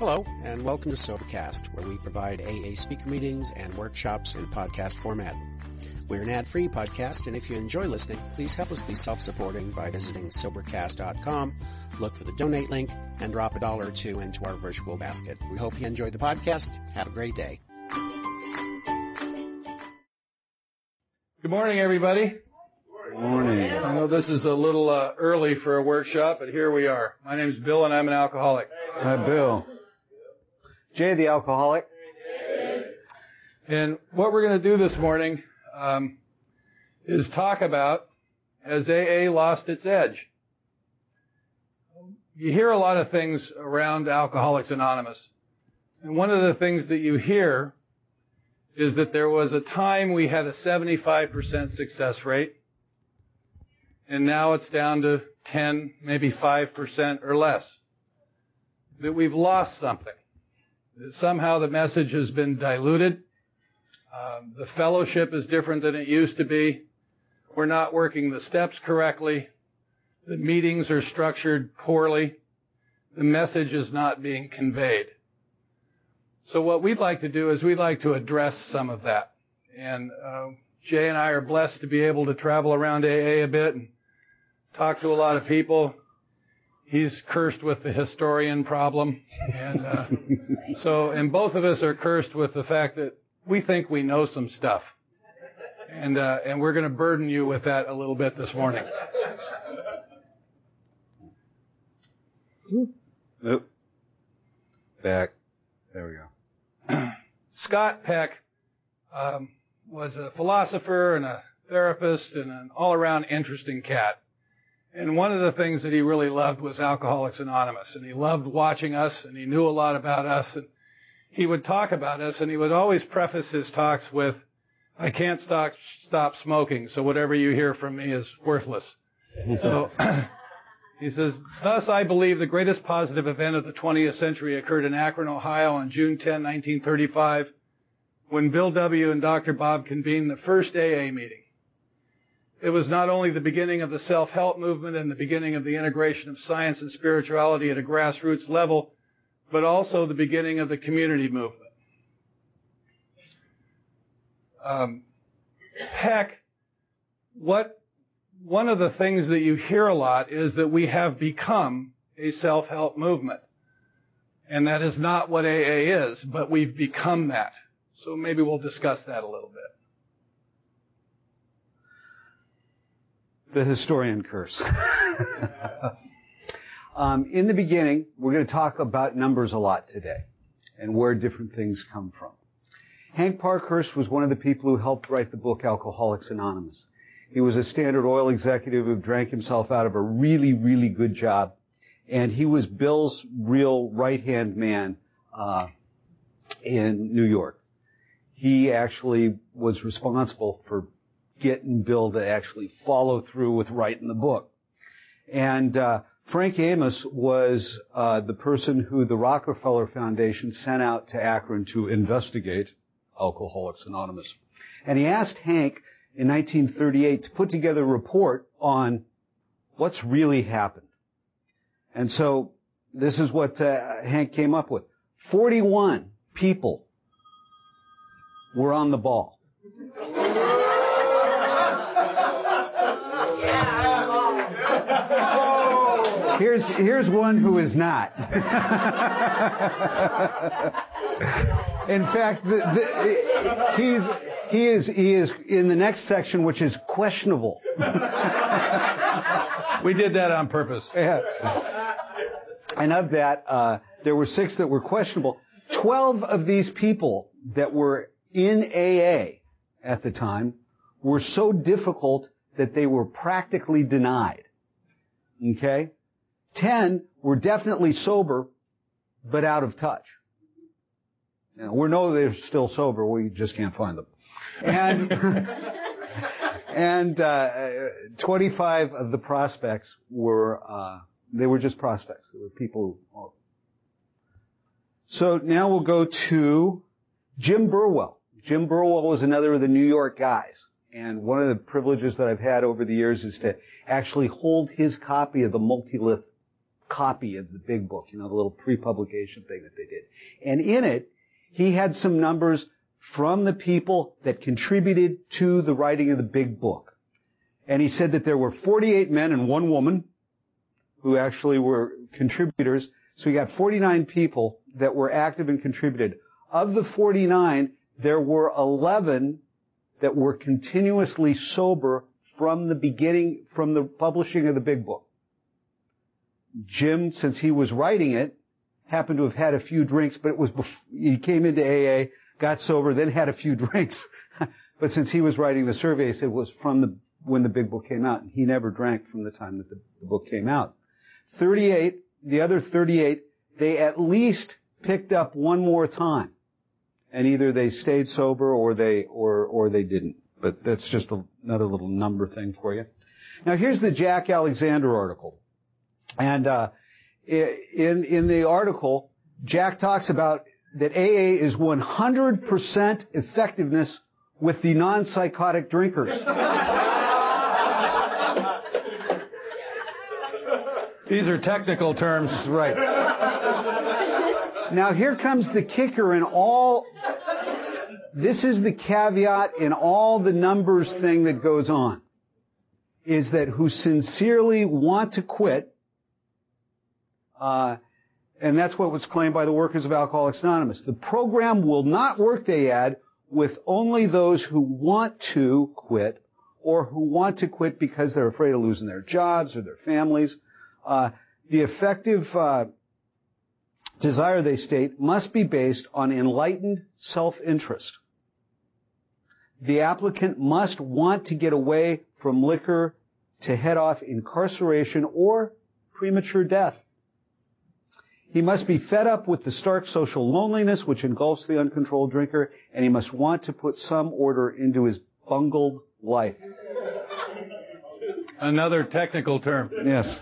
Hello, and welcome to Sobercast, where we provide AA speaker meetings and workshops in podcast format. We're an ad-free podcast, and if you enjoy listening, please help us be self-supporting by visiting Sobercast.com, look for the donate link, and drop a dollar or two into our virtual basket. We hope you enjoyed the podcast. Have a great day. Good morning, everybody. Good morning. I know this is a little uh, early for a workshop, but here we are. My name is Bill, and I'm an alcoholic. Hi, Bill. Jay, the alcoholic. And what we're going to do this morning um, is talk about has AA lost its edge? You hear a lot of things around Alcoholics Anonymous, and one of the things that you hear is that there was a time we had a 75% success rate, and now it's down to 10, maybe 5% or less. That we've lost something. Somehow the message has been diluted. Um, the fellowship is different than it used to be. We're not working the steps correctly. The meetings are structured poorly. The message is not being conveyed. So what we'd like to do is we'd like to address some of that. And uh, Jay and I are blessed to be able to travel around AA a bit and talk to a lot of people. He's cursed with the historian problem, and uh, so and both of us are cursed with the fact that we think we know some stuff, and uh, and we're going to burden you with that a little bit this morning. Nope. Back. There we go. Scott Peck um, was a philosopher and a therapist and an all-around interesting cat. And one of the things that he really loved was Alcoholics Anonymous, and he loved watching us, and he knew a lot about us, and he would talk about us, and he would always preface his talks with, "I can't stop stop smoking, so whatever you hear from me is worthless." so he says, "Thus, I believe the greatest positive event of the 20th century occurred in Akron, Ohio, on June 10, 1935, when Bill W. and Dr. Bob convened the first AA meeting." It was not only the beginning of the self-help movement and the beginning of the integration of science and spirituality at a grassroots level, but also the beginning of the community movement. Um, heck, what one of the things that you hear a lot is that we have become a self-help movement, and that is not what AA is, but we've become that. So maybe we'll discuss that a little bit. The historian curse. um, in the beginning, we're going to talk about numbers a lot today and where different things come from. Hank Parkhurst was one of the people who helped write the book Alcoholics Anonymous. He was a Standard Oil executive who drank himself out of a really, really good job, and he was Bill's real right-hand man uh, in New York. He actually was responsible for getting Bill to actually follow through with writing the book. And uh, Frank Amos was uh, the person who the Rockefeller Foundation sent out to Akron to investigate Alcoholics Anonymous. And he asked Hank in 1938 to put together a report on what's really happened. And so this is what uh, Hank came up with. 41 people were on the ball. Here's, here's one who is not. in fact, the, the, he's, he is, he is in the next section, which is questionable. we did that on purpose. Yeah. And of that, uh, there were six that were questionable. Twelve of these people that were in AA at the time were so difficult that they were practically denied. Okay? Ten were definitely sober, but out of touch. You know, we know they're still sober, we just can't find them. And, and uh, 25 of the prospects were, uh, they were just prospects. They were people who, so now we'll go to Jim Burwell. Jim Burwell was another of the New York guys. And one of the privileges that I've had over the years is to actually hold his copy of the multilith copy of the big book, you know, the little pre-publication thing that they did. And in it, he had some numbers from the people that contributed to the writing of the big book. And he said that there were 48 men and one woman who actually were contributors. So you got 49 people that were active and contributed. Of the 49, there were 11 that were continuously sober from the beginning, from the publishing of the big book. Jim, since he was writing it, happened to have had a few drinks, but it was before, he came into AA, got sober, then had a few drinks. but since he was writing the survey, it was from the when the big book came out. He never drank from the time that the, the book came out. 38, the other 38, they at least picked up one more time. And either they stayed sober or they, or, or they didn't. But that's just a, another little number thing for you. Now here's the Jack Alexander article. And, uh, in, in the article, Jack talks about that AA is 100% effectiveness with the non-psychotic drinkers. These are technical terms. Right. Now here comes the kicker in all, this is the caveat in all the numbers thing that goes on, is that who sincerely want to quit, uh, and that's what was claimed by the workers of Alcoholics Anonymous. The program will not work, they add, with only those who want to quit or who want to quit because they're afraid of losing their jobs or their families uh, the effective uh, desire, they state, must be based on enlightened self-interest. The applicant must want to get away from liquor to head off incarceration or premature death. He must be fed up with the stark social loneliness which engulfs the uncontrolled drinker, and he must want to put some order into his bungled life. Another technical term. Yes.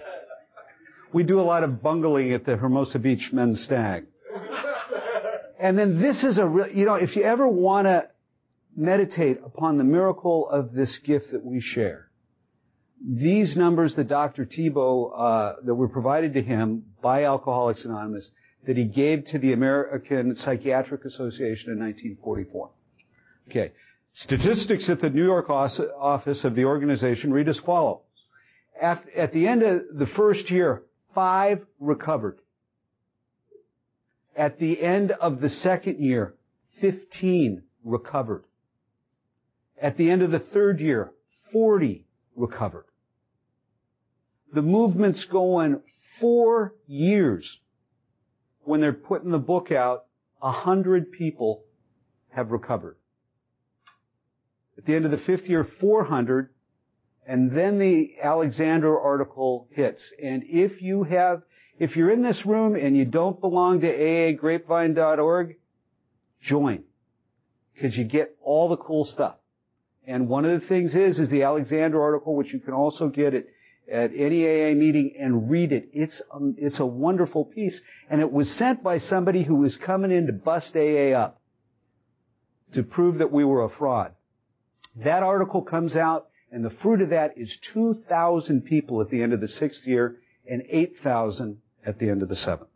We do a lot of bungling at the Hermosa Beach Men's Stag. And then this is a real, you know, if you ever want to meditate upon the miracle of this gift that we share, these numbers that Dr. Tiebout, uh, that were provided to him by Alcoholics Anonymous, that he gave to the American Psychiatric Association in 1944. Okay. Statistics at the New York office of the organization read as follows. At the end of the first year, five recovered. At the end of the second year, 15 recovered. At the end of the third year, 40 recovered. The movement's going four years. When they're putting the book out, a hundred people have recovered. At the end of the fifth year, 400 and then the Alexander article hits. And if you have, if you're in this room and you don't belong to aagrapevine.org, join. Because you get all the cool stuff. And one of the things is, is the Alexander article, which you can also get at, at any AA meeting and read it. It's, um, it's a wonderful piece. And it was sent by somebody who was coming in to bust AA up. To prove that we were a fraud. That article comes out and the fruit of that is 2,000 people at the end of the sixth year and 8,000 at the end of the seventh.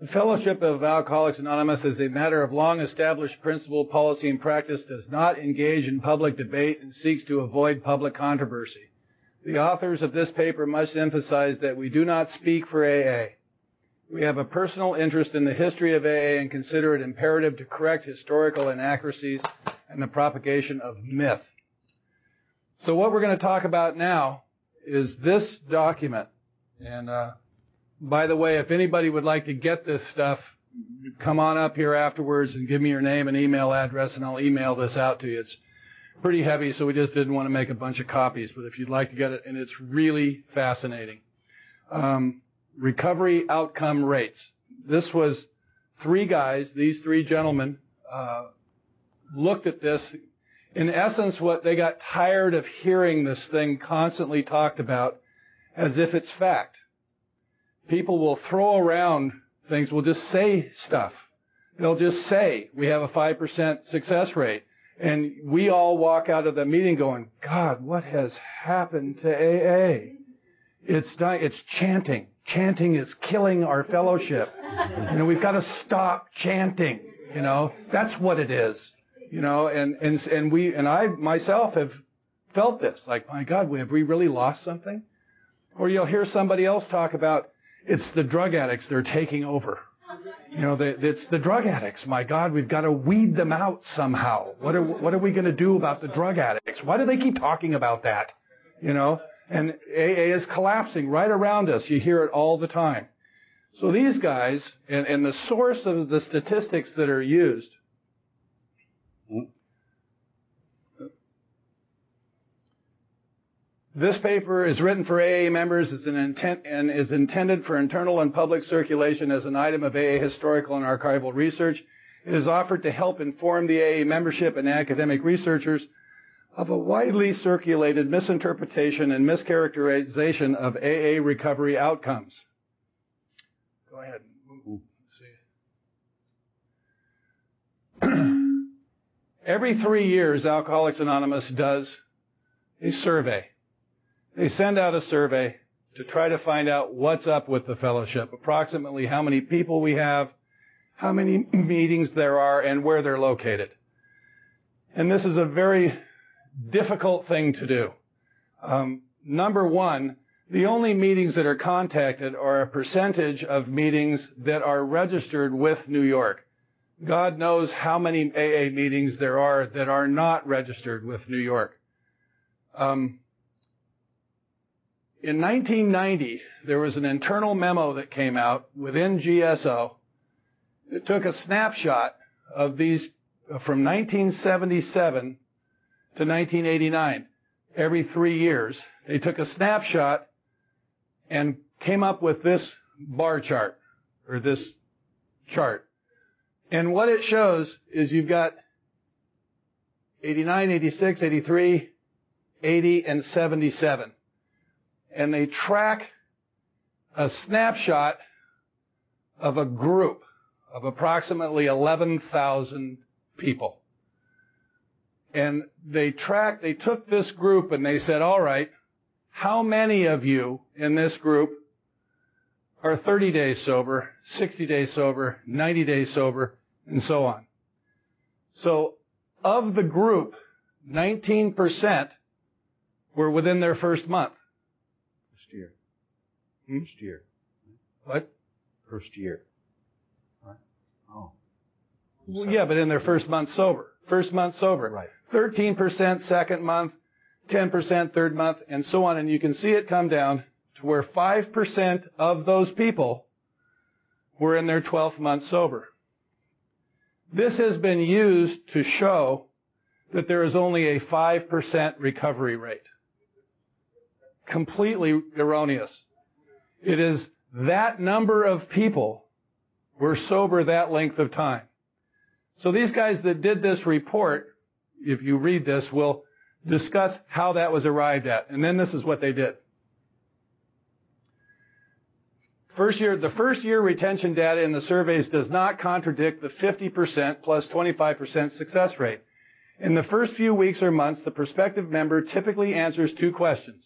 The Fellowship of Alcoholics Anonymous, is a matter of long established principle, policy, and practice, does not engage in public debate and seeks to avoid public controversy. The authors of this paper must emphasize that we do not speak for AA. We have a personal interest in the history of AA and consider it imperative to correct historical inaccuracies and the propagation of myth. So what we're going to talk about now is this document. And uh, by the way, if anybody would like to get this stuff, come on up here afterwards and give me your name and email address, and I'll email this out to you. It's pretty heavy, so we just didn't want to make a bunch of copies. But if you'd like to get it, and it's really fascinating. Um, recovery outcome rates. This was three guys, these three gentlemen, uh, looked at this. In essence, what they got tired of hearing this thing constantly talked about as if it's fact. People will throw around things, will just say stuff. They'll just say, we have a 5% success rate. And we all walk out of the meeting going, God, what has happened to AA? It's, it's chanting. Chanting is killing our fellowship. You know, we've got to stop chanting. You know, that's what it is. You know, and, and, and we, and I myself have felt this. Like, my God, have we really lost something? Or you'll hear somebody else talk about, it's the drug addicts, they're taking over. You know, it's the drug addicts. My God, we've got to weed them out somehow. What are, what are we going to do about the drug addicts? Why do they keep talking about that? You know, and AA is collapsing right around us. You hear it all the time. So these guys, and, and the source of the statistics that are used, This paper is written for AA members an intent, and is intended for internal and public circulation as an item of AA historical and archival research. It is offered to help inform the AA membership and academic researchers of a widely circulated misinterpretation and mischaracterization of AA recovery outcomes. Go ahead. Every three years, Alcoholics Anonymous does a survey. They send out a survey to try to find out what's up with the fellowship, approximately how many people we have, how many meetings there are, and where they're located. And this is a very difficult thing to do. Um, number one, the only meetings that are contacted are a percentage of meetings that are registered with New York. God knows how many AA meetings there are that are not registered with New York. Um, in 1990, there was an internal memo that came out within GSO It took a snapshot of these uh, from 1977 to 1989. Every three years, they took a snapshot and came up with this bar chart or this chart. And what it shows is you've got 89, 86, 83, 80, and 77 and they track a snapshot of a group of approximately 11,000 people. And they tracked, they took this group and they said, all right, how many of you in this group are 30 days sober, 60 days sober, 90 days sober, and so on? So of the group, 19% were within their first month. First year. What? First year. Right? Oh. Well, yeah, but in their first month sober. First month sober. Right. 13% second month, 10% third month, and so on. And you can see it come down to where 5% of those people were in their 12th month sober. This has been used to show that there is only a 5% recovery rate. Completely erroneous. It is that number of people were sober that length of time. So these guys that did this report, if you read this, will discuss how that was arrived at. And then this is what they did. First year, the first year retention data in the surveys does not contradict the 50% plus 25% success rate. In the first few weeks or months, the prospective member typically answers two questions.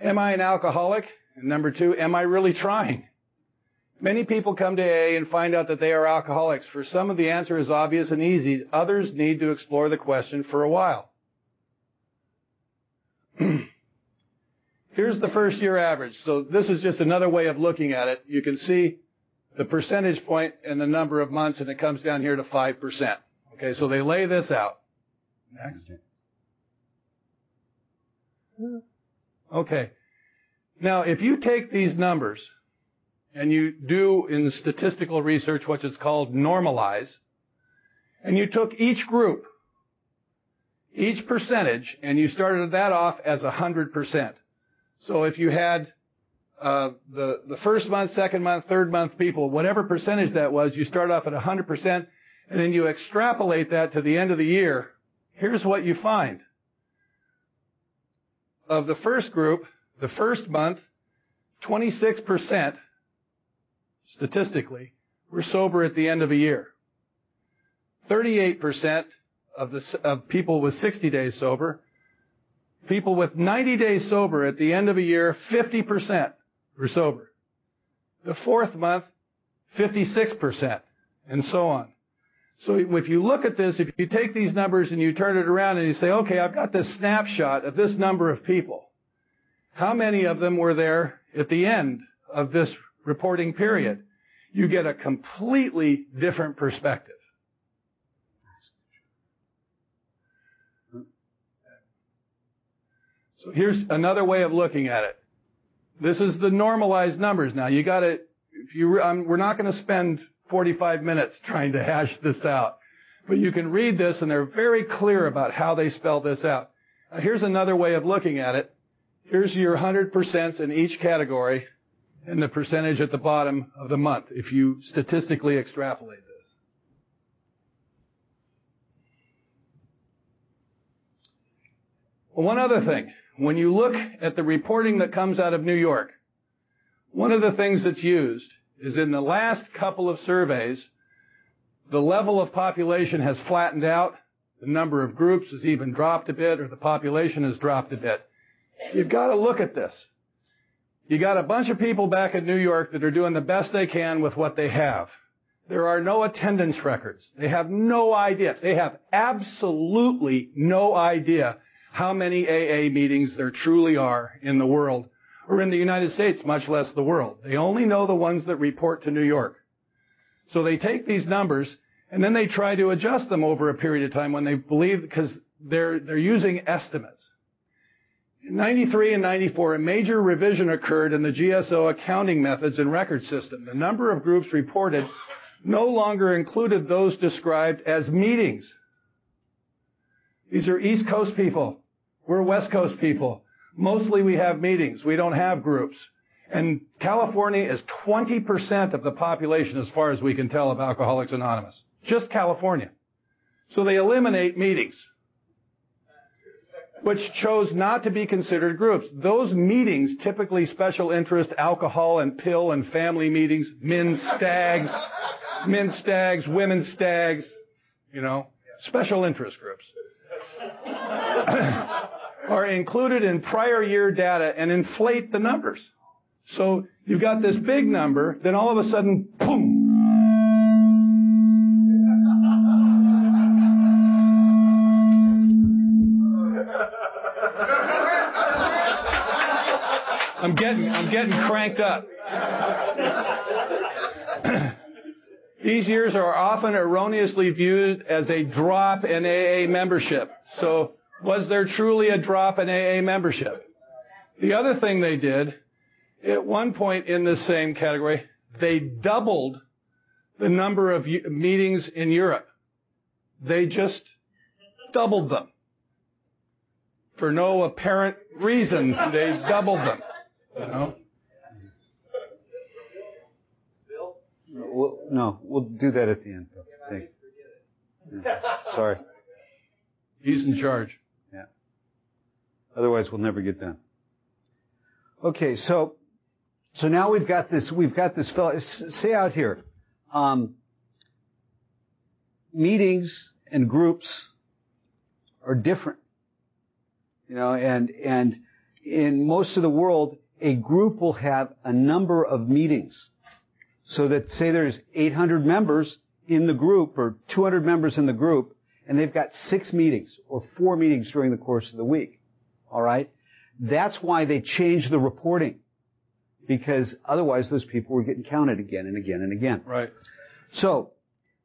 Am I an alcoholic? And number two, am I really trying? Many people come to AA and find out that they are alcoholics. For some of the answer is obvious and easy. Others need to explore the question for a while. Here's the first year average. So this is just another way of looking at it. You can see the percentage point and the number of months and it comes down here to 5%. Okay, so they lay this out. Next. Okay. Now, if you take these numbers and you do in statistical research what is called normalize, and you took each group, each percentage, and you started that off as 100%. So if you had uh, the, the first month, second month, third month people, whatever percentage that was, you start off at 100%, and then you extrapolate that to the end of the year. Here's what you find. Of the first group, the first month, 26% statistically were sober at the end of a year. 38% of, the, of people with 60 days sober. People with 90 days sober at the end of a year, 50% were sober. The fourth month, 56%, and so on. So if you look at this, if you take these numbers and you turn it around and you say, okay, I've got this snapshot of this number of people. How many of them were there at the end of this reporting period? You get a completely different perspective. So here's another way of looking at it. This is the normalized numbers. Now you got to, if you, we're not going to spend 45 minutes trying to hash this out, but you can read this and they're very clear about how they spell this out. Now here's another way of looking at it. Here's your 100% in each category and the percentage at the bottom of the month if you statistically extrapolate this. One other thing. When you look at the reporting that comes out of New York, one of the things that's used is in the last couple of surveys, the level of population has flattened out, the number of groups has even dropped a bit, or the population has dropped a bit. You've got to look at this. You got a bunch of people back in New York that are doing the best they can with what they have. There are no attendance records. They have no idea. They have absolutely no idea how many AA meetings there truly are in the world or in the United States, much less the world. They only know the ones that report to New York. So they take these numbers and then they try to adjust them over a period of time when they believe, because they're, they're using estimates. In 93 and 94, a major revision occurred in the GSO accounting methods and record system. The number of groups reported no longer included those described as meetings. These are East Coast people. We're West Coast people. Mostly we have meetings. We don't have groups. And California is 20% of the population as far as we can tell of Alcoholics Anonymous. Just California. So they eliminate meetings. Which chose not to be considered groups. Those meetings, typically special interest, alcohol and pill and family meetings, men's stags, men's stags, women's stags, you know, special interest groups. are included in prior year data and inflate the numbers. So you've got this big number, then all of a sudden, boom! I'm getting, I'm getting cranked up. These years are often erroneously viewed as a drop in AA membership. So was there truly a drop in AA membership? The other thing they did, at one point in this same category, they doubled the number of meetings in Europe. They just doubled them. For no apparent reason, they doubled them. You know? We'll, no, we'll do that at the end. Thanks. Yeah. Sorry. He's in charge. Yeah. Otherwise, we'll never get done. Okay, so so now we've got this. We've got this fellow. Say out here, um, meetings and groups are different. You know, and and in most of the world, a group will have a number of meetings. So that say there's 800 members in the group or 200 members in the group, and they've got six meetings or four meetings during the course of the week. All right? That's why they changed the reporting. Because otherwise those people were getting counted again and again and again. Right. So,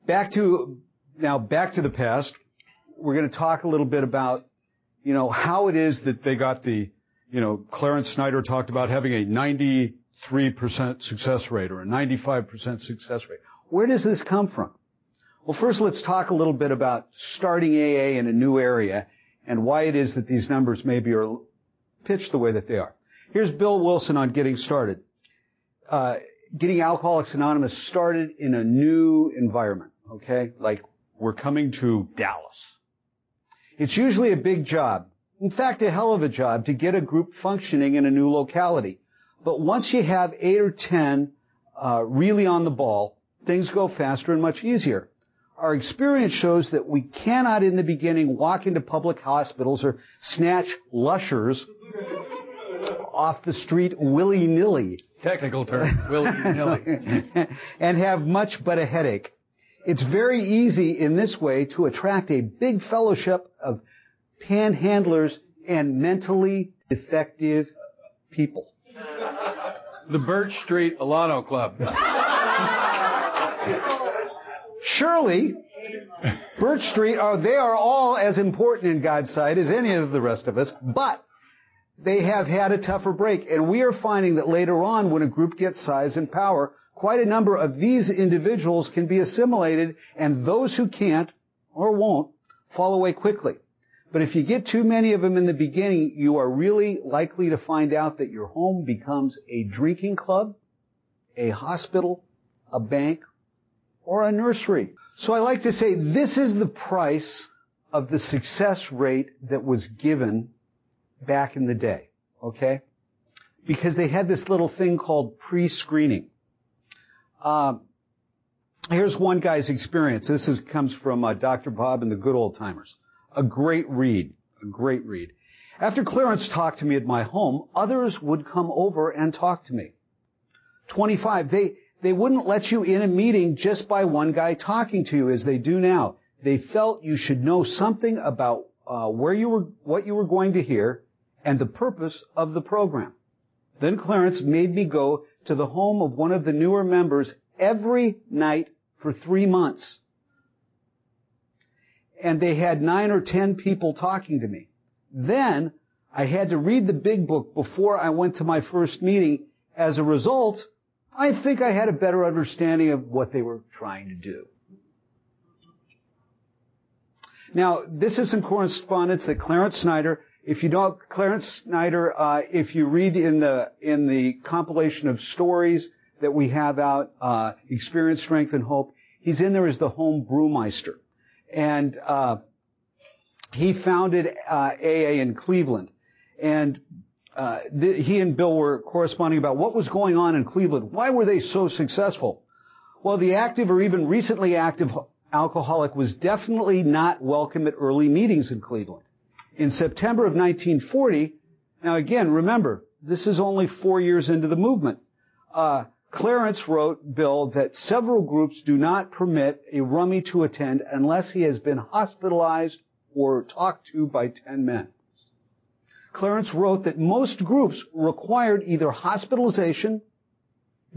back to, now back to the past. We're going to talk a little bit about, you know, how it is that they got the, you know, Clarence Snyder talked about having a 93% success rate or a 95% success rate. Where does this come from? Well, first let's talk a little bit about starting AA in a new area and why it is that these numbers maybe are pitched the way that they are. Here's Bill Wilson on getting started. Uh, getting Alcoholics Anonymous started in a new environment, okay? Like we're coming to Dallas. It's usually a big job. In fact, a hell of a job to get a group functioning in a new locality. But once you have eight or ten uh, really on the ball, things go faster and much easier. our experience shows that we cannot in the beginning walk into public hospitals or snatch lushers off the street willy-nilly. Technical term, willy-nilly. and have much but a headache. It's very easy in this way to attract a big fellowship of panhandlers and mentally defective people. The Birch Street Alano Club. Surely, Birch Street are, they are all as important in God's sight as any of the rest of us, but they have had a tougher break. And we are finding that later on, when a group gets size and power, quite a number of these individuals can be assimilated, and those who can't, or won't, fall away quickly. But if you get too many of them in the beginning, you are really likely to find out that your home becomes a drinking club, a hospital, a bank, or a nursery. So I like to say this is the price of the success rate that was given back in the day. Okay? Because they had this little thing called pre-screening. Um, here's one guy's experience. This is, comes from uh, Dr. Bob and the Good Old Timers. A great read. A great read. After Clarence talked to me at my home, others would come over and talk to me. 25. They, they wouldn't let you in a meeting just by one guy talking to you as they do now. They felt you should know something about uh, where you were, what you were going to hear, and the purpose of the program. Then Clarence made me go to the home of one of the newer members every night for three months. And they had nine or ten people talking to me. Then I had to read the big book before I went to my first meeting. As a result, I think I had a better understanding of what they were trying to do. Now, this is some correspondence that Clarence Snyder, if you don't, Clarence Snyder, uh, if you read in the in the compilation of stories that we have out, uh, Experience, Strength, and Hope, he's in there as the home brewmeister, and uh, he founded AA uh, in Cleveland, and uh, th- he and Bill were corresponding about what was going on in Cleveland. Why were they so successful? Well, the active or even recently active alcoholic was definitely not welcome at early meetings in Cleveland. In September of 1940, now again, remember, this is only four years into the movement. Uh, Clarence wrote Bill that several groups do not permit a rummy to attend unless he has been hospitalized or talked to by ten men. Clarence wrote that most groups required either hospitalization,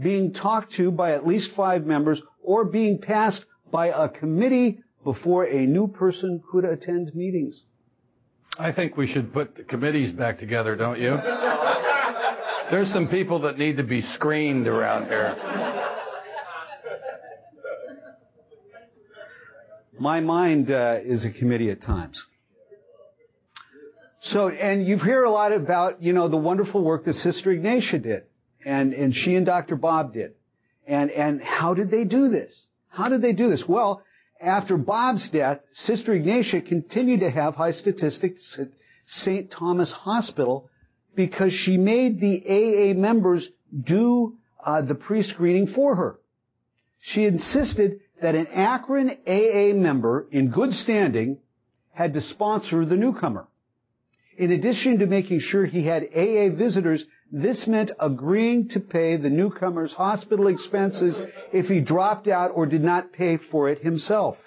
being talked to by at least five members, or being passed by a committee before a new person could attend meetings. I think we should put the committees back together, don't you? There's some people that need to be screened around here. My mind uh, is a committee at times. So, and you hear a lot about, you know, the wonderful work that Sister Ignatia did, and, and she and Dr. Bob did. And, and how did they do this? How did they do this? Well, after Bob's death, Sister Ignatia continued to have high statistics at St. Thomas Hospital because she made the AA members do uh, the pre-screening for her. She insisted that an Akron AA member in good standing had to sponsor the newcomer. In addition to making sure he had AA visitors, this meant agreeing to pay the newcomer's hospital expenses if he dropped out or did not pay for it himself.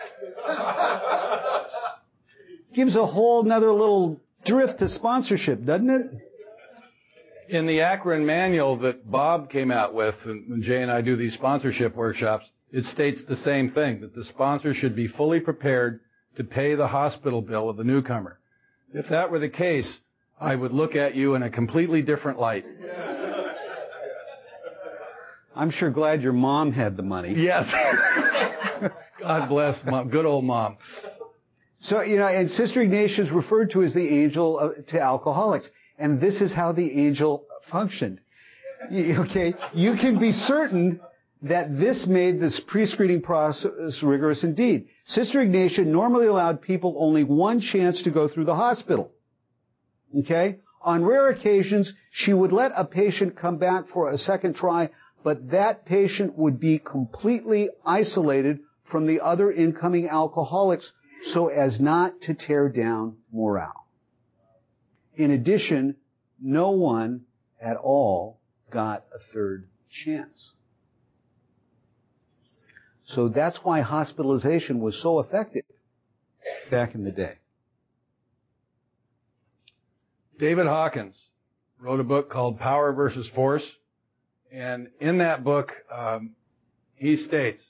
Gives a whole nother little drift to sponsorship, doesn't it? In the Akron manual that Bob came out with, when Jay and I do these sponsorship workshops, it states the same thing, that the sponsor should be fully prepared to pay the hospital bill of the newcomer. If that were the case, I would look at you in a completely different light. I'm sure glad your mom had the money. Yes. God bless mom. Good old mom. So, you know, and Sister Ignatia's referred to as the angel of, to alcoholics. And this is how the angel functioned. Okay? You can be certain that this made this pre-screening process rigorous indeed. Sister Ignatia normally allowed people only one chance to go through the hospital. Okay? On rare occasions, she would let a patient come back for a second try, but that patient would be completely isolated from the other incoming alcoholics so as not to tear down morale. In addition, no one at all got a third chance. So that's why hospitalization was so effective back in the day. David Hawkins wrote a book called Power versus Force. And in that book, um, he states,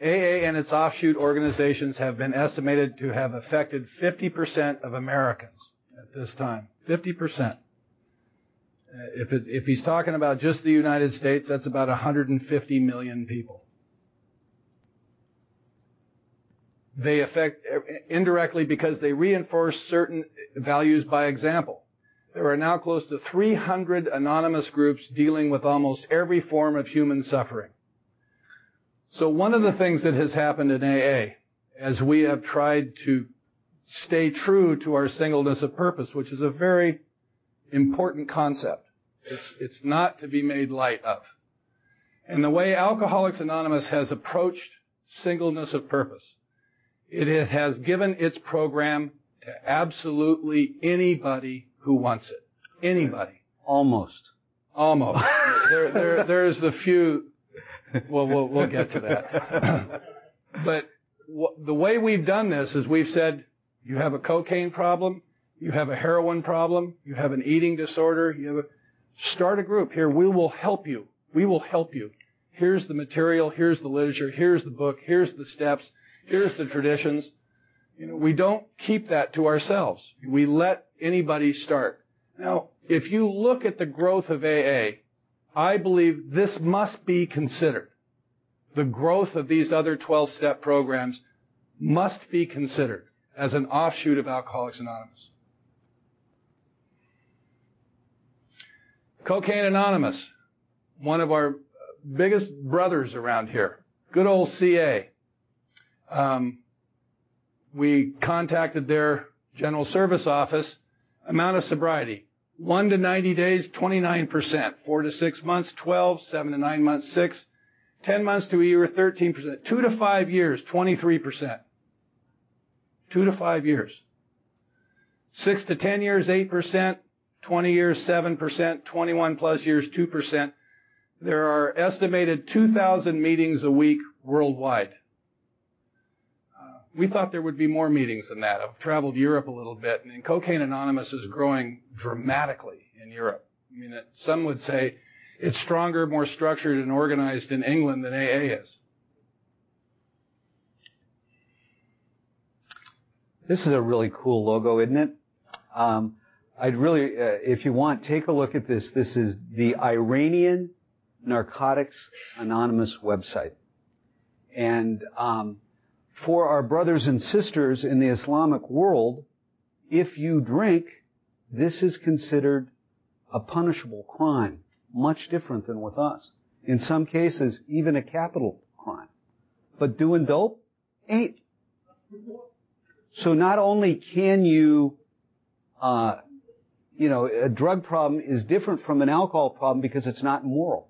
AA and its offshoot organizations have been estimated to have affected 50% of Americans this time. 50%. Uh, if, it, if he's talking about just the United States, that's about 150 million people. They affect uh, indirectly because they reinforce certain values by example. There are now close to 300 anonymous groups dealing with almost every form of human suffering. So one of the things that has happened in AA, as we have tried to stay true to our singleness of purpose, which is a very important concept. It's, it's not to be made light of. And the way Alcoholics Anonymous has approached singleness of purpose, it has given its program to absolutely anybody who wants it. Anybody. Almost. Almost. there, there, there's the few. Well, we'll, we'll get to that. but the way we've done this is we've said, you have a cocaine problem, you have a heroin problem, you have an eating disorder, you have a, start a group here. We will help you. We will help you. Here's the material, here's the literature, here's the book, here's the steps, here's the traditions. You know, we don't keep that to ourselves. We let anybody start. Now, if you look at the growth of AA, I believe this must be considered. The growth of these other 12 step programs must be considered as an offshoot of Alcoholics Anonymous. Cocaine Anonymous, one of our biggest brothers around here. Good old CA. Um, we contacted their general service office. Amount of sobriety. 1 to 90 days, 29%. 4 to 6 months, 12. 7 to 9 months, 6. 10 months to a year, 13%. 2 to 5 years, 23%. 2 to 5 years. 6 to 10 years, 8%. 20 years, 7%. 21 plus years, 2%. There are estimated 2,000 meetings a week worldwide. Uh, we thought there would be more meetings than that. I've traveled Europe a little bit, and Cocaine Anonymous is growing dramatically in Europe. I mean, some would say it's stronger, more structured, and organized in England than AA is. This is a really cool logo, isn't it? Um, I'd really, uh, if you want, take a look at this. This is the Iranian Narcotics Anonymous website. And um, for our brothers and sisters in the Islamic world, if you drink, this is considered a punishable crime, much different than with us. In some cases, even a capital crime. But doing dope ain't. So not only can you, uh, you know, a drug problem is different from an alcohol problem because it's not moral.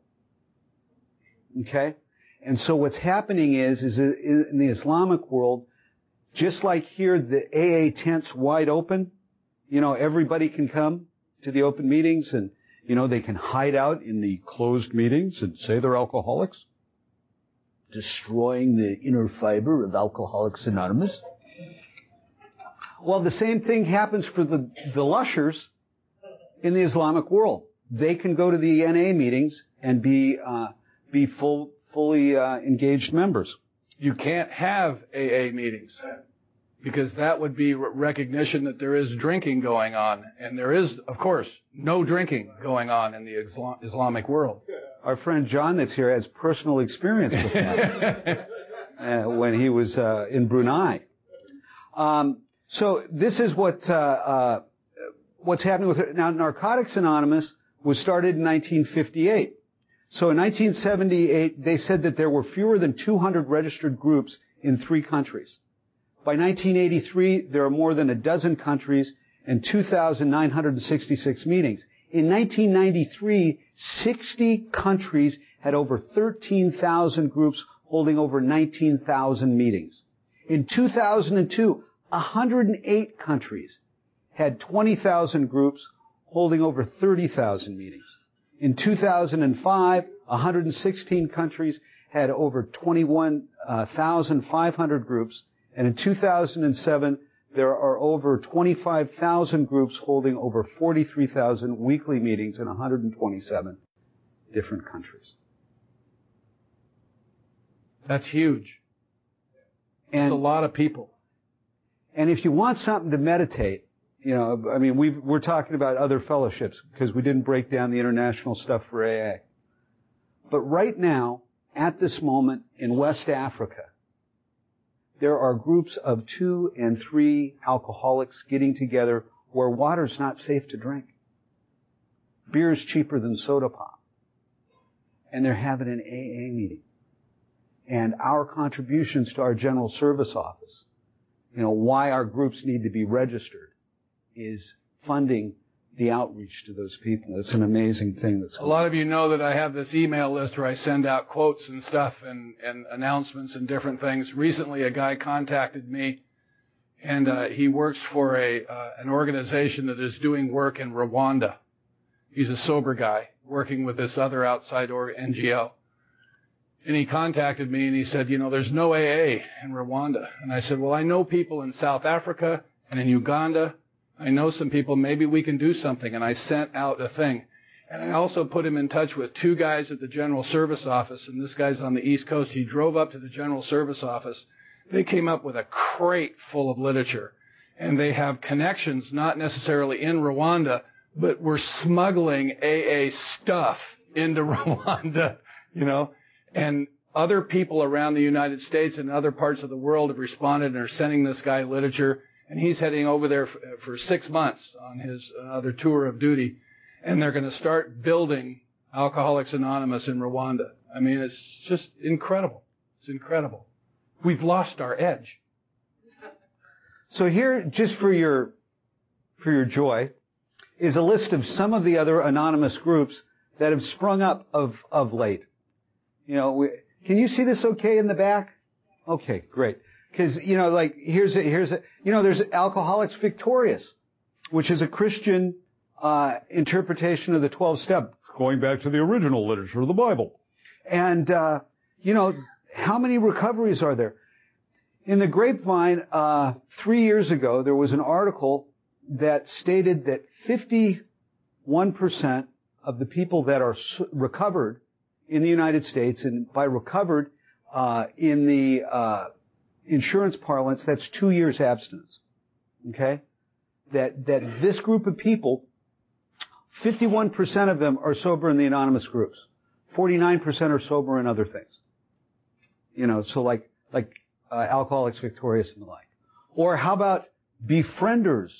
Okay? And so what's happening is, is in the Islamic world, just like here, the AA tent's wide open. You know, everybody can come to the open meetings and, you know, they can hide out in the closed meetings and say they're alcoholics. Destroying the inner fiber of Alcoholics Anonymous. Well, the same thing happens for the, the lushers in the Islamic world. They can go to the NA meetings and be, uh, be full, fully uh, engaged members. You can't have AA meetings because that would be recognition that there is drinking going on, and there is, of course, no drinking going on in the Islamic world. Our friend John, that's here, has personal experience with that uh, when he was uh, in Brunei. Um, this is what uh, uh, what's happening with now. Narcotics Anonymous was started in 1958. So in 1978, they said that there were fewer than 200 registered groups in three countries. By 1983, there are more than a dozen countries and 2,966 meetings. In 1993, 60 countries had over 13,000 groups holding over 19,000 meetings. In 2002, 108 countries had 20,000 groups holding over 30,000 meetings. In 2005, 116 countries had over 21,500 groups, and in 2007, there are over 25,000 groups holding over 43,000 weekly meetings in 127 different countries. That's huge. And It's a lot of people. And if you want something to meditate, you know, I mean, we we're talking about other fellowships because we didn't break down the international stuff for AA. But right now, at this moment in West Africa, there are groups of two and three alcoholics getting together where water's not safe to drink. Beer's cheaper than soda pop. And they're having an AA meeting. And our contributions to our general service office you know, why our groups need to be registered is funding the outreach to those people. It's an amazing thing that's A lot of you know that I have this email list where I send out quotes and stuff and, and announcements and different things. Recently, a guy contacted me, and uh, he works for a uh, an organization that is doing work in Rwanda. He's a sober guy working with this other outside or NGO. And he contacted me and he said, you know, there's no AA in Rwanda. And I said, well, I know people in South Africa and in Uganda. I know some people. Maybe we can do something. And I sent out a thing. And I also put him in touch with two guys at the General Service Office. And this guy's on the East Coast. He drove up to the General Service Office. They came up with a crate full of literature. And they have connections, not necessarily in Rwanda, but we're smuggling AA stuff into Rwanda, you know. And other people around the United States and other parts of the world have responded and are sending this guy literature. And he's heading over there for, for six months on his other tour of duty. And they're going to start building Alcoholics Anonymous in Rwanda. I mean, it's just incredible. It's incredible. We've lost our edge. So here, just for your, for your joy, is a list of some of the other anonymous groups that have sprung up of, of late. You know, we, can you see this okay in the back? Okay, great. Because you know, like here's a, here's a, you know, there's Alcoholics Victorious, which is a Christian uh, interpretation of the twelve step, going back to the original literature of the Bible. And uh, you know, how many recoveries are there? In the Grapevine, uh, three years ago, there was an article that stated that 51% of the people that are recovered in the United States, and by recovered, uh, in the uh, insurance parlance, that's two years abstinence. Okay, that that this group of people, 51% of them are sober in the anonymous groups, 49% are sober in other things. You know, so like like uh, Alcoholics Victorious and the like. Or how about Befrienders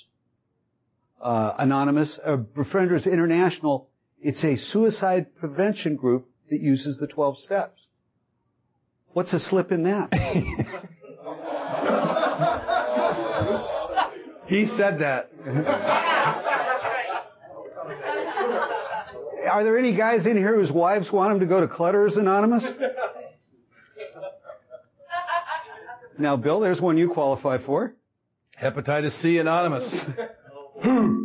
uh, Anonymous, uh, Befrienders International? It's a suicide prevention group that uses the 12 steps. What's a slip in that? he said that. Are there any guys in here whose wives want them to go to Clutters Anonymous? Now, Bill, there's one you qualify for. Hepatitis C Anonymous.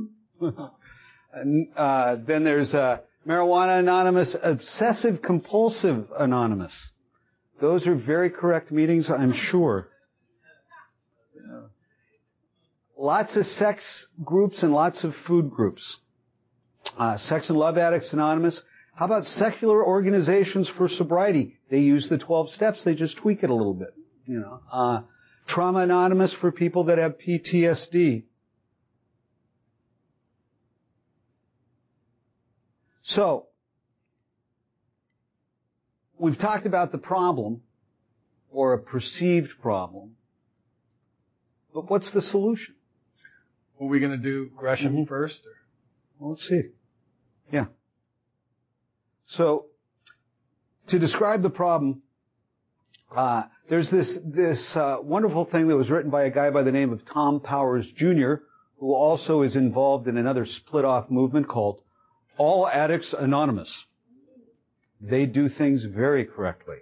and, uh, then there's uh, Marijuana Anonymous, Obsessive Compulsive Anonymous. Those are very correct meetings, I'm sure. Lots of sex groups and lots of food groups. Uh, sex and Love Addicts Anonymous. How about secular organizations for sobriety? They use the 12 steps, they just tweak it a little bit. You know, uh, Trauma Anonymous for people that have PTSD. We've talked about the problem, or a perceived problem, but what's the solution? Are we going to do Gresham mm-hmm. first? Or? Well, let's see. Yeah. So, to describe the problem, uh, there's this this uh, wonderful thing that was written by a guy by the name of Tom Powers Jr., who also is involved in another split-off movement called All Addicts Anonymous. They do things very correctly.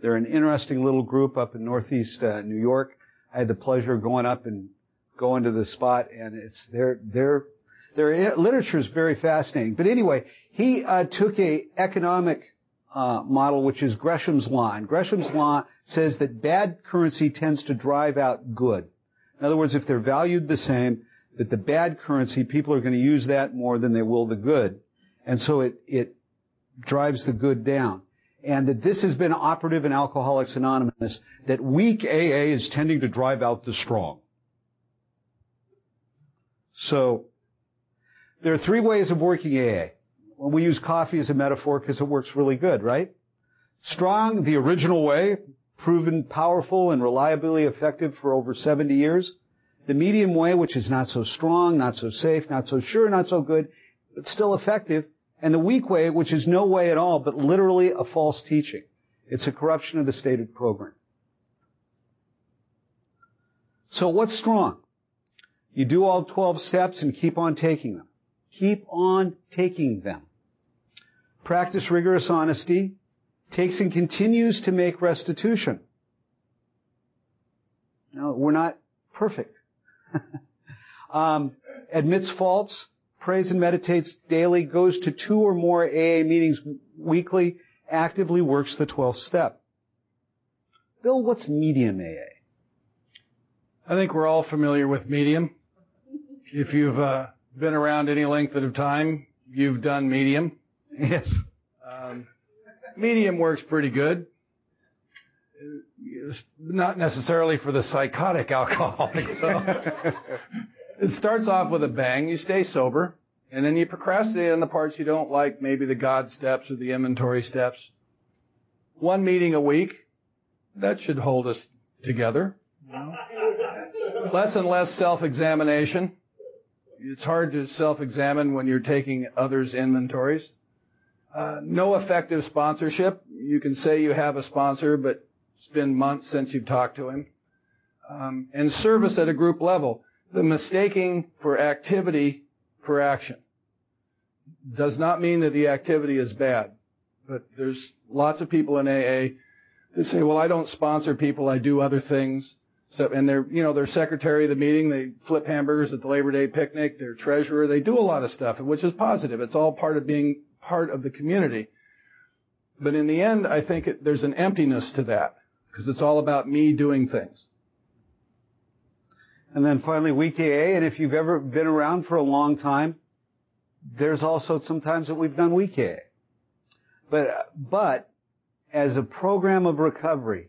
They're an interesting little group up in Northeast uh, New York. I had the pleasure of going up and going to the spot, and it's their their their literature is very fascinating. But anyway, he uh, took a economic uh, model, which is Gresham's law, and Gresham's law says that bad currency tends to drive out good. In other words, if they're valued the same, that the bad currency, people are going to use that more than they will the good. And so it, it drives the good down. And that this has been operative in Alcoholics Anonymous, that weak AA is tending to drive out the strong. So, there are three ways of working AA. We use coffee as a metaphor because it works really good, right? Strong, the original way, proven powerful and reliably effective for over 70 years. The medium way, which is not so strong, not so safe, not so sure, not so good, but still effective. And the weak way, which is no way at all, but literally a false teaching. It's a corruption of the stated program. So what's strong? You do all 12 steps and keep on taking them. Keep on taking them. Practice rigorous honesty. Takes and continues to make restitution. No, we're not perfect. um, admits faults, prays and meditates daily, goes to two or more AA meetings weekly, actively works the 12th step. Bill, what's medium AA? I think we're all familiar with medium. If you've uh, been around any length of time, you've done medium. Yes. Um, medium works pretty good. Not necessarily for the psychotic alcoholic, though. it starts off with a bang. You stay sober, and then you procrastinate on the parts you don't like, maybe the God steps or the inventory steps. One meeting a week, that should hold us together. Less and less self-examination. It's hard to self-examine when you're taking others' inventories. Uh, no effective sponsorship. You can say you have a sponsor, but it's been months since you've talked to him. Um, and service at a group level. The mistaking for activity for action does not mean that the activity is bad. But there's lots of people in AA that say, well, I don't sponsor people, I do other things. So, and they're, you know, they're secretary of the meeting, they flip hamburgers at the Labor Day picnic, they're treasurer, they do a lot of stuff, which is positive. It's all part of being part of the community. But in the end, I think it, there's an emptiness to that because it's all about me doing things. And then finally, weak AA. And if you've ever been around for a long time, there's also sometimes that we've done weak AA. But, but as a program of recovery,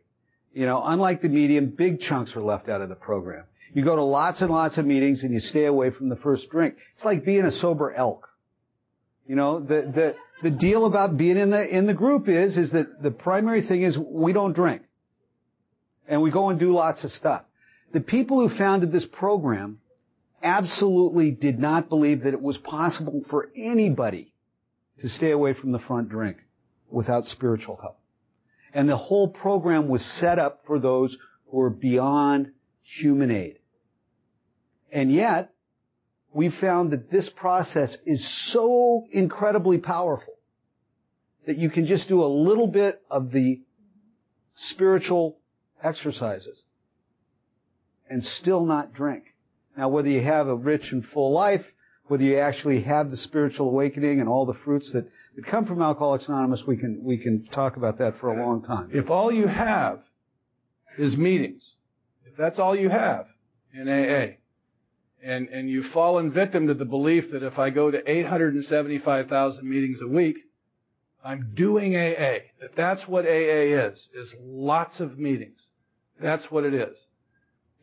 you know, unlike the medium, big chunks are left out of the program. You go to lots and lots of meetings and you stay away from the first drink. It's like being a sober elk. You know, the, the, the deal about being in the, in the group is, is that the primary thing is we don't drink. And we go and do lots of stuff. The people who founded this program absolutely did not believe that it was possible for anybody to stay away from the front drink without spiritual help. And the whole program was set up for those who were beyond human aid. And yet, we found that this process is so incredibly powerful that you can just do a little bit of the spiritual exercises and still not drink. Now, whether you have a rich and full life, whether you actually have the spiritual awakening and all the fruits that, that come from Alcoholics Anonymous, we can, we can talk about that for a long time. If all you have is meetings, if that's all you have in AA, and, and you've fallen victim to the belief that if I go to 875,000 meetings a week, I'm doing AA. That that's what AA is, is lots of meetings. That's what it is.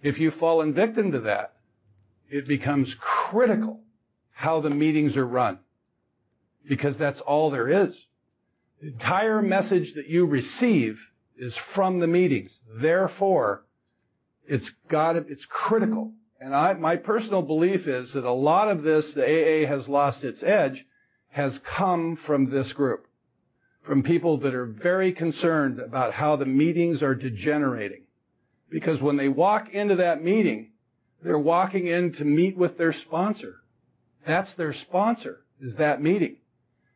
If you've fallen victim to that, it becomes critical how the meetings are run. Because that's all there is. The entire message that you receive is from the meetings. Therefore, it's got it's critical and I, my personal belief is that a lot of this, the AA has lost its edge, has come from this group. From people that are very concerned about how the meetings are degenerating. Because when they walk into that meeting, they're walking in to meet with their sponsor. That's their sponsor, is that meeting.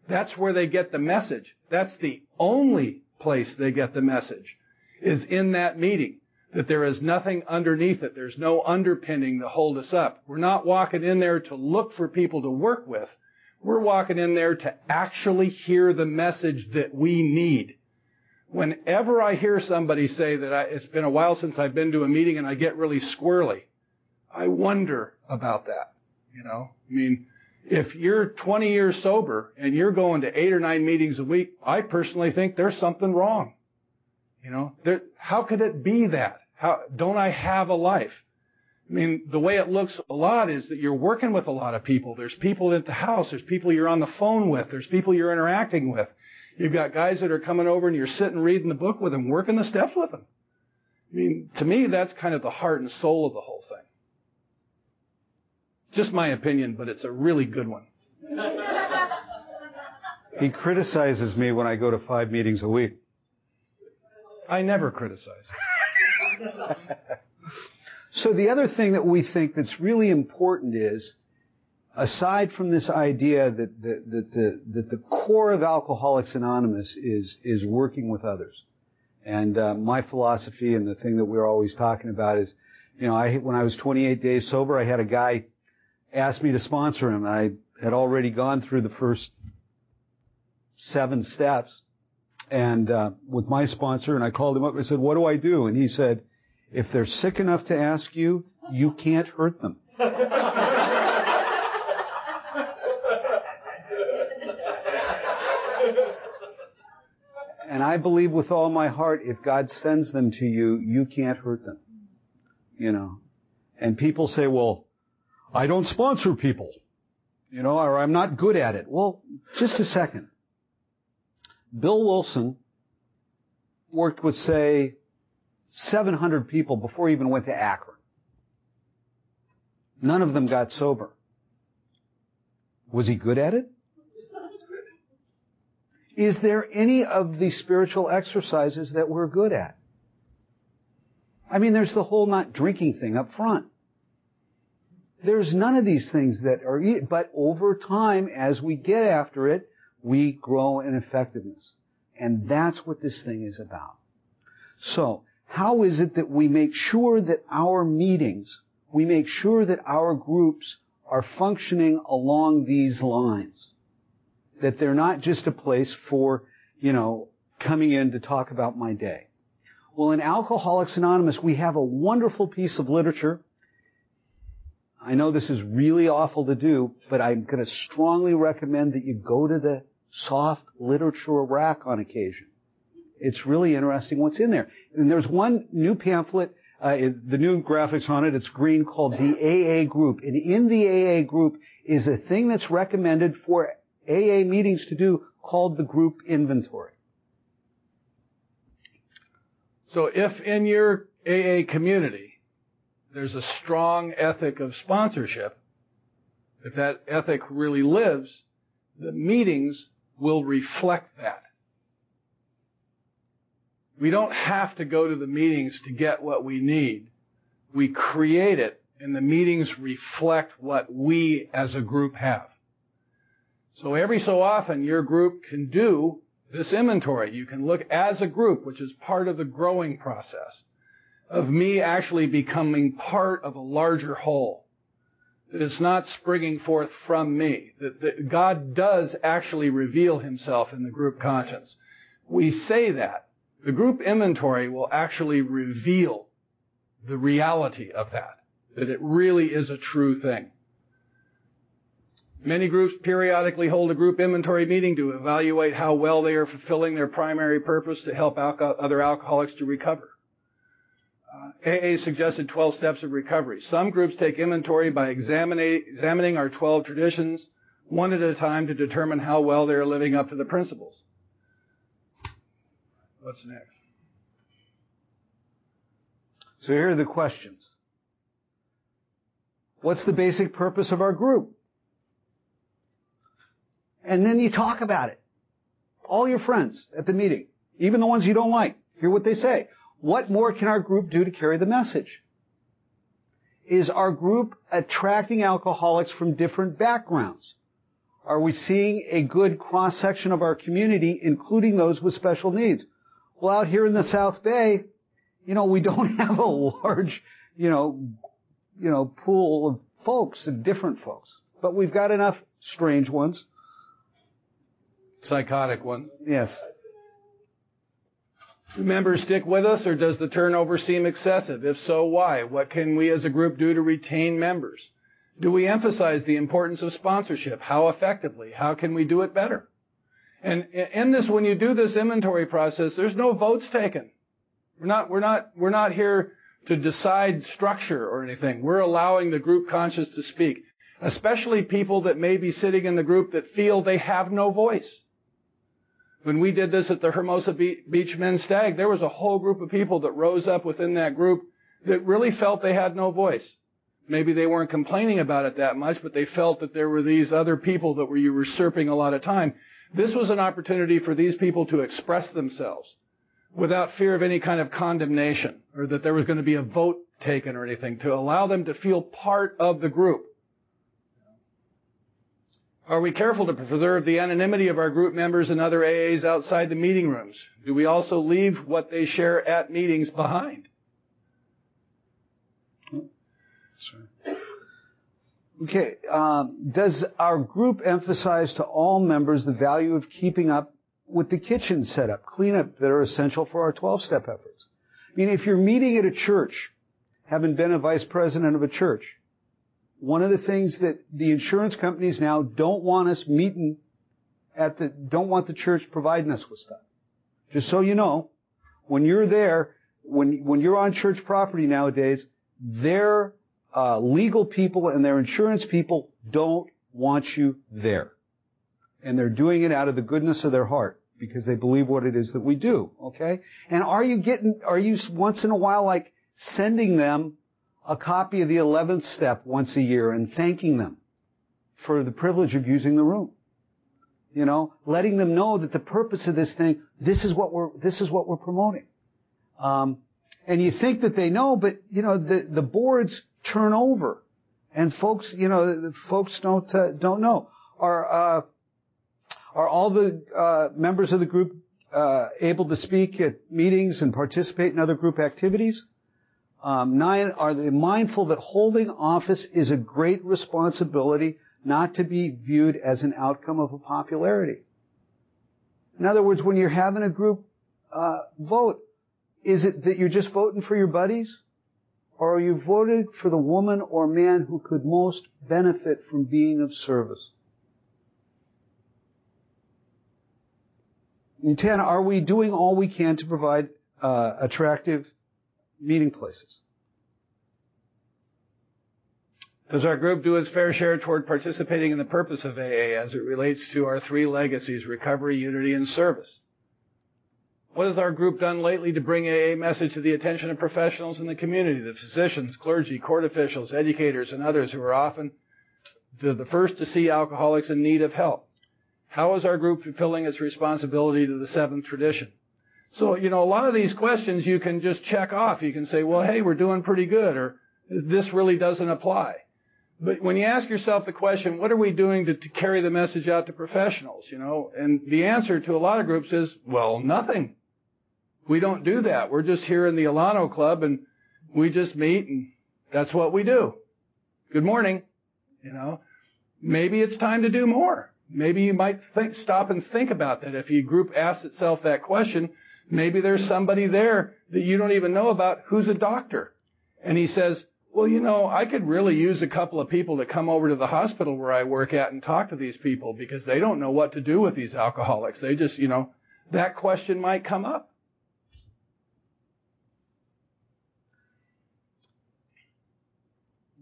That's where they get the message. That's the only place they get the message. is in that meeting. That there is nothing underneath it. There's no underpinning to hold us up. We're not walking in there to look for people to work with. We're walking in there to actually hear the message that we need. Whenever I hear somebody say that I, it's been a while since I've been to a meeting and I get really squirrely, I wonder about that. You know, I mean, if you're 20 years sober and you're going to eight or nine meetings a week, I personally think there's something wrong. You know, there, how could it be that? How, don't I have a life? I mean, the way it looks a lot is that you're working with a lot of people. There's people at the house. There's people you're on the phone with. There's people you're interacting with. You've got guys that are coming over and you're sitting reading the book with them, working the steps with them. I mean, to me, that's kind of the heart and soul of the whole thing. Just my opinion, but it's a really good one. He criticizes me when I go to five meetings a week. I never criticize. so the other thing that we think that's really important is, aside from this idea that the, that the, that the core of Alcoholics Anonymous is, is working with others. And uh, my philosophy and the thing that we're always talking about is, you know, I, when I was 28 days sober, I had a guy ask me to sponsor him. I had already gone through the first seven steps and uh, with my sponsor, and I called him up. I said, "What do I do?" And he said, "If they're sick enough to ask you, you can't hurt them." and I believe with all my heart, if God sends them to you, you can't hurt them. You know. And people say, "Well, I don't sponsor people." You know, or I'm not good at it. Well, just a second. Bill Wilson worked with, say, 700 people before he even went to Akron. None of them got sober. Was he good at it? Is there any of the spiritual exercises that we're good at? I mean, there's the whole not drinking thing up front. There's none of these things that are, but over time, as we get after it, we grow in effectiveness. And that's what this thing is about. So, how is it that we make sure that our meetings, we make sure that our groups are functioning along these lines? That they're not just a place for, you know, coming in to talk about my day. Well, in Alcoholics Anonymous, we have a wonderful piece of literature. I know this is really awful to do, but I'm going to strongly recommend that you go to the soft literature rack on occasion. It's really interesting what's in there. And there's one new pamphlet, uh, the new graphics on it, it's green, called the AA group. And in the AA group is a thing that's recommended for AA meetings to do called the group inventory. So if in your AA community there's a strong ethic of sponsorship, if that ethic really lives, the meetings will reflect that. We don't have to go to the meetings to get what we need. We create it and the meetings reflect what we as a group have. So every so often your group can do this inventory. You can look as a group, which is part of the growing process of me actually becoming part of a larger whole. That it's not springing forth from me. That, that God does actually reveal himself in the group conscience. We say that. The group inventory will actually reveal the reality of that. That it really is a true thing. Many groups periodically hold a group inventory meeting to evaluate how well they are fulfilling their primary purpose to help alco- other alcoholics to recover. Uh, AA suggested 12 steps of recovery. Some groups take inventory by examining, examining our 12 traditions one at a time to determine how well they are living up to the principles. What's next? So here are the questions. What's the basic purpose of our group? And then you talk about it. All your friends at the meeting, even the ones you don't like, hear what they say. What more can our group do to carry the message? Is our group attracting alcoholics from different backgrounds? Are we seeing a good cross section of our community, including those with special needs? Well, out here in the South Bay, you know, we don't have a large, you know, you know, pool of folks and different folks. But we've got enough strange ones. Psychotic one. Yes. Do members stick with us or does the turnover seem excessive? If so, why? What can we as a group do to retain members? Do we emphasize the importance of sponsorship? How effectively? How can we do it better? And in this, when you do this inventory process, there's no votes taken. We're not, we're not, we're not here to decide structure or anything. We're allowing the group conscious to speak, especially people that may be sitting in the group that feel they have no voice. When we did this at the Hermosa Beach Men's Stag, there was a whole group of people that rose up within that group that really felt they had no voice. Maybe they weren't complaining about it that much, but they felt that there were these other people that were usurping a lot of time. This was an opportunity for these people to express themselves without fear of any kind of condemnation or that there was going to be a vote taken or anything to allow them to feel part of the group. Are we careful to preserve the anonymity of our group members and other AAs outside the meeting rooms? Do we also leave what they share at meetings behind? Okay. Um, does our group emphasize to all members the value of keeping up with the kitchen setup, cleanup that are essential for our 12-step efforts? I mean, if you're meeting at a church, having been a vice president of a church, one of the things that the insurance companies now don't want us meeting at the, don't want the church providing us with stuff. Just so you know, when you're there, when, when you're on church property nowadays, their uh, legal people and their insurance people don't want you there. And they're doing it out of the goodness of their heart because they believe what it is that we do, okay? And are you getting, are you once in a while like sending them a copy of the 11th step once a year and thanking them for the privilege of using the room. You know, letting them know that the purpose of this thing, this is what we're, this is what we're promoting. Um, and you think that they know, but you know, the, the boards turn over and folks, you know, folks don't, uh, don't know. Are, uh, are all the, uh, members of the group, uh, able to speak at meetings and participate in other group activities? Um, nine, are they mindful that holding office is a great responsibility not to be viewed as an outcome of a popularity? In other words, when you're having a group uh, vote, is it that you're just voting for your buddies? Or are you voted for the woman or man who could most benefit from being of service? And ten, are we doing all we can to provide uh, attractive meeting places. Does our group do its fair share toward participating in the purpose of AA as it relates to our three legacies, recovery, unity, and service? What has our group done lately to bring AA message to the attention of professionals in the community, the physicians, clergy, court officials, educators, and others who are often the first to see alcoholics in need of help? How is our group fulfilling its responsibility to the seventh tradition? So, you know, a lot of these questions you can just check off. You can say, well, hey, we're doing pretty good, or this really doesn't apply. But when you ask yourself the question, what are we doing to, to carry the message out to professionals, you know, and the answer to a lot of groups is, well, nothing. We don't do that. We're just here in the Alano Club and we just meet and that's what we do. Good morning. You know, maybe it's time to do more. Maybe you might think, stop and think about that. If your group asks itself that question, Maybe there's somebody there that you don't even know about who's a doctor. And he says, well, you know, I could really use a couple of people to come over to the hospital where I work at and talk to these people because they don't know what to do with these alcoholics. They just, you know, that question might come up.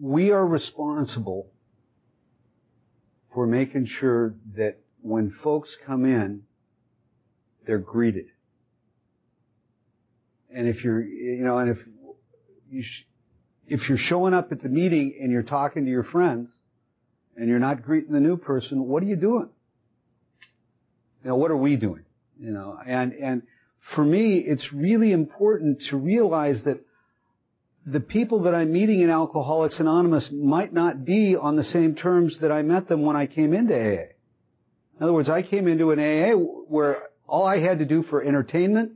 We are responsible for making sure that when folks come in, they're greeted. And if you're, you know, and if you, sh- if you're showing up at the meeting and you're talking to your friends and you're not greeting the new person, what are you doing? You know, what are we doing? You know, and, and for me, it's really important to realize that the people that I'm meeting in Alcoholics Anonymous might not be on the same terms that I met them when I came into AA. In other words, I came into an AA where all I had to do for entertainment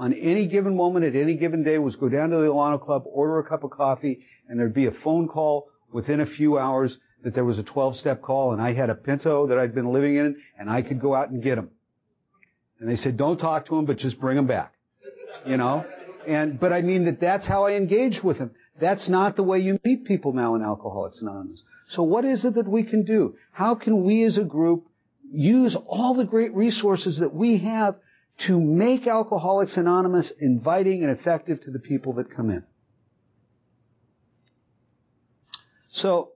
on any given moment at any given day was go down to the Alano Club, order a cup of coffee, and there'd be a phone call within a few hours that there was a 12-step call and I had a Pinto that I'd been living in and I could go out and get them. And they said, don't talk to them, but just bring them back. You know? And, but I mean that that's how I engage with them. That's not the way you meet people now in Alcoholics Anonymous. So what is it that we can do? How can we as a group use all the great resources that we have to make Alcoholics Anonymous inviting and effective to the people that come in? So,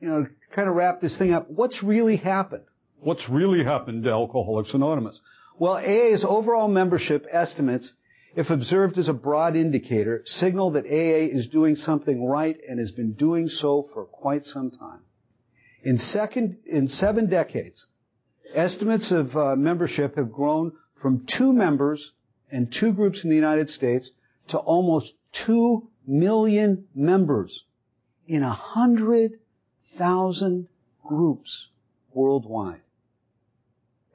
you know, kind of wrap this thing up, what's really happened? What's really happened to Alcoholics Anonymous? Well, AA's overall membership estimates, if observed as a broad indicator, signal that AA is doing something right and has been doing so for quite some time. In second, in seven decades, estimates of uh, membership have grown from two members and two groups in the United States to almost two million members in a hundred thousand groups worldwide.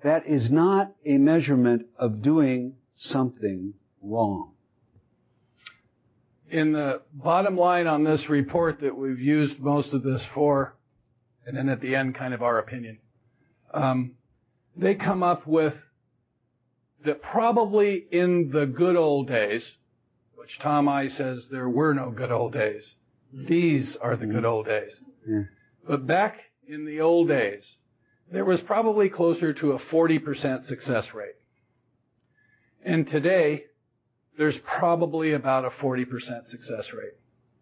That is not a measurement of doing something wrong. In the bottom line on this report that we've used most of this for, and then at the end, kind of our opinion, um, they come up with that probably in the good old days, which Tom I says there were no good old days. These are the good old days. Yeah. But back in the old days, there was probably closer to a 40% success rate. And today, there's probably about a 40% success rate,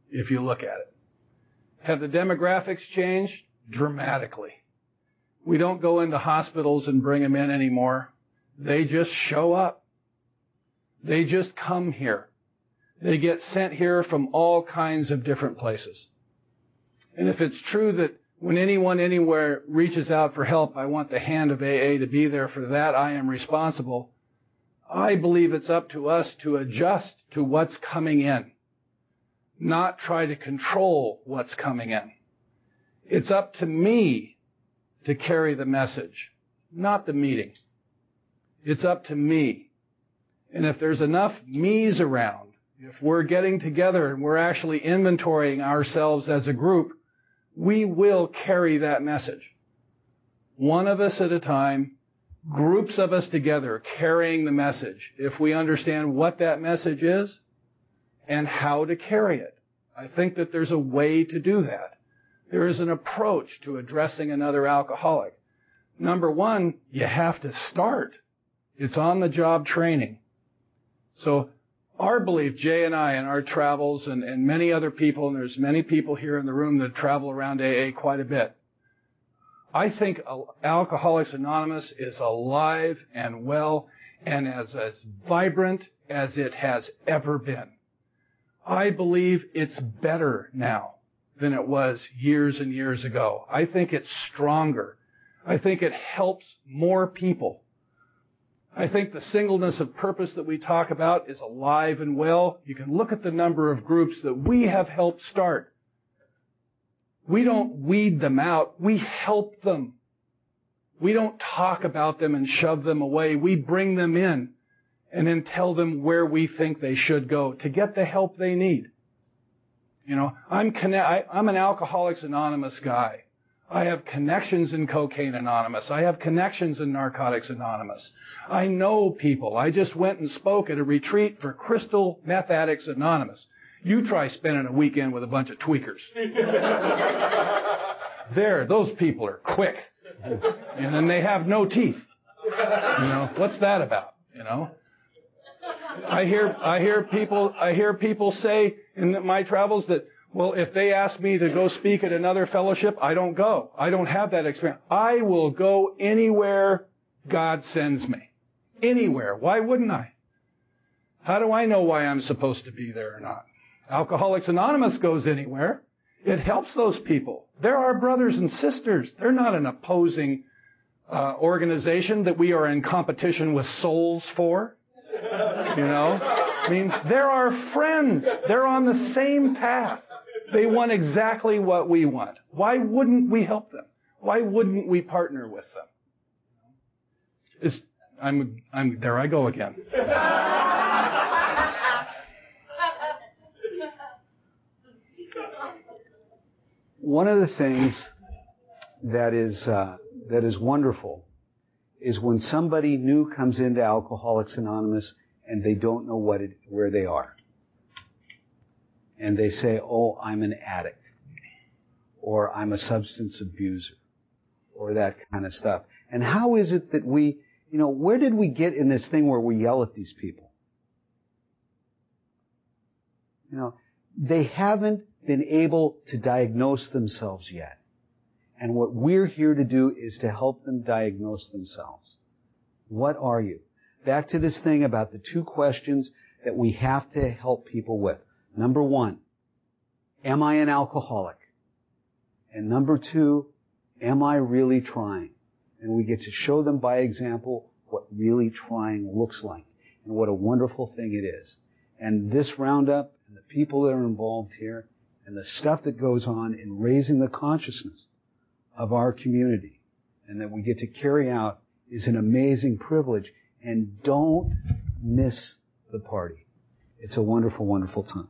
if you look at it. Have the demographics changed? Dramatically. We don't go into hospitals and bring them in anymore. They just show up. They just come here. They get sent here from all kinds of different places. And if it's true that when anyone anywhere reaches out for help, I want the hand of AA to be there for that, I am responsible. I believe it's up to us to adjust to what's coming in, not try to control what's coming in. It's up to me to carry the message, not the meeting. It's up to me. And if there's enough me's around, if we're getting together and we're actually inventorying ourselves as a group, we will carry that message. One of us at a time, groups of us together carrying the message. If we understand what that message is and how to carry it. I think that there's a way to do that. There is an approach to addressing another alcoholic. Number one, you have to start. It's on the job training. So our belief, Jay and I, in our travels and, and many other people, and there's many people here in the room that travel around AA quite a bit. I think uh, Alcoholics Anonymous is alive and well and as, as vibrant as it has ever been. I believe it's better now than it was years and years ago. I think it's stronger. I think it helps more people. I think the singleness of purpose that we talk about is alive and well. You can look at the number of groups that we have helped start. We don't weed them out. We help them. We don't talk about them and shove them away. We bring them in and then tell them where we think they should go to get the help they need. You know, I'm, connect, I, I'm an Alcoholics Anonymous guy. I have connections in Cocaine Anonymous. I have connections in Narcotics Anonymous. I know people. I just went and spoke at a retreat for Crystal Meth Addicts Anonymous. You try spending a weekend with a bunch of tweakers. there, those people are quick. And then they have no teeth. You know, what's that about? You know? I hear, I hear people, I hear people say in my travels that well, if they ask me to go speak at another fellowship, I don't go. I don't have that experience. I will go anywhere God sends me. Anywhere. Why wouldn't I? How do I know why I'm supposed to be there or not? Alcoholics Anonymous goes anywhere. It helps those people. They're our brothers and sisters. They're not an opposing uh, organization that we are in competition with souls for. You know? I mean, they're our friends. They're on the same path. They want exactly what we want. Why wouldn't we help them? Why wouldn't we partner with them? It's, I'm, I'm, there I go again. One of the things that is, uh, that is wonderful is when somebody new comes into Alcoholics Anonymous and they don't know what it, where they are and they say, "Oh, I'm an addict," or "I'm a substance abuser," or that kind of stuff. And how is it that we, you know, where did we get in this thing where we yell at these people? You know, they haven't been able to diagnose themselves yet. And what we're here to do is to help them diagnose themselves. What are you? Back to this thing about the two questions that we have to help people with. Number one, am I an alcoholic? And number two, am I really trying? And we get to show them by example what really trying looks like and what a wonderful thing it is. And this roundup and the people that are involved here and the stuff that goes on in raising the consciousness of our community and that we get to carry out is an amazing privilege. And don't miss the party. It's a wonderful, wonderful time.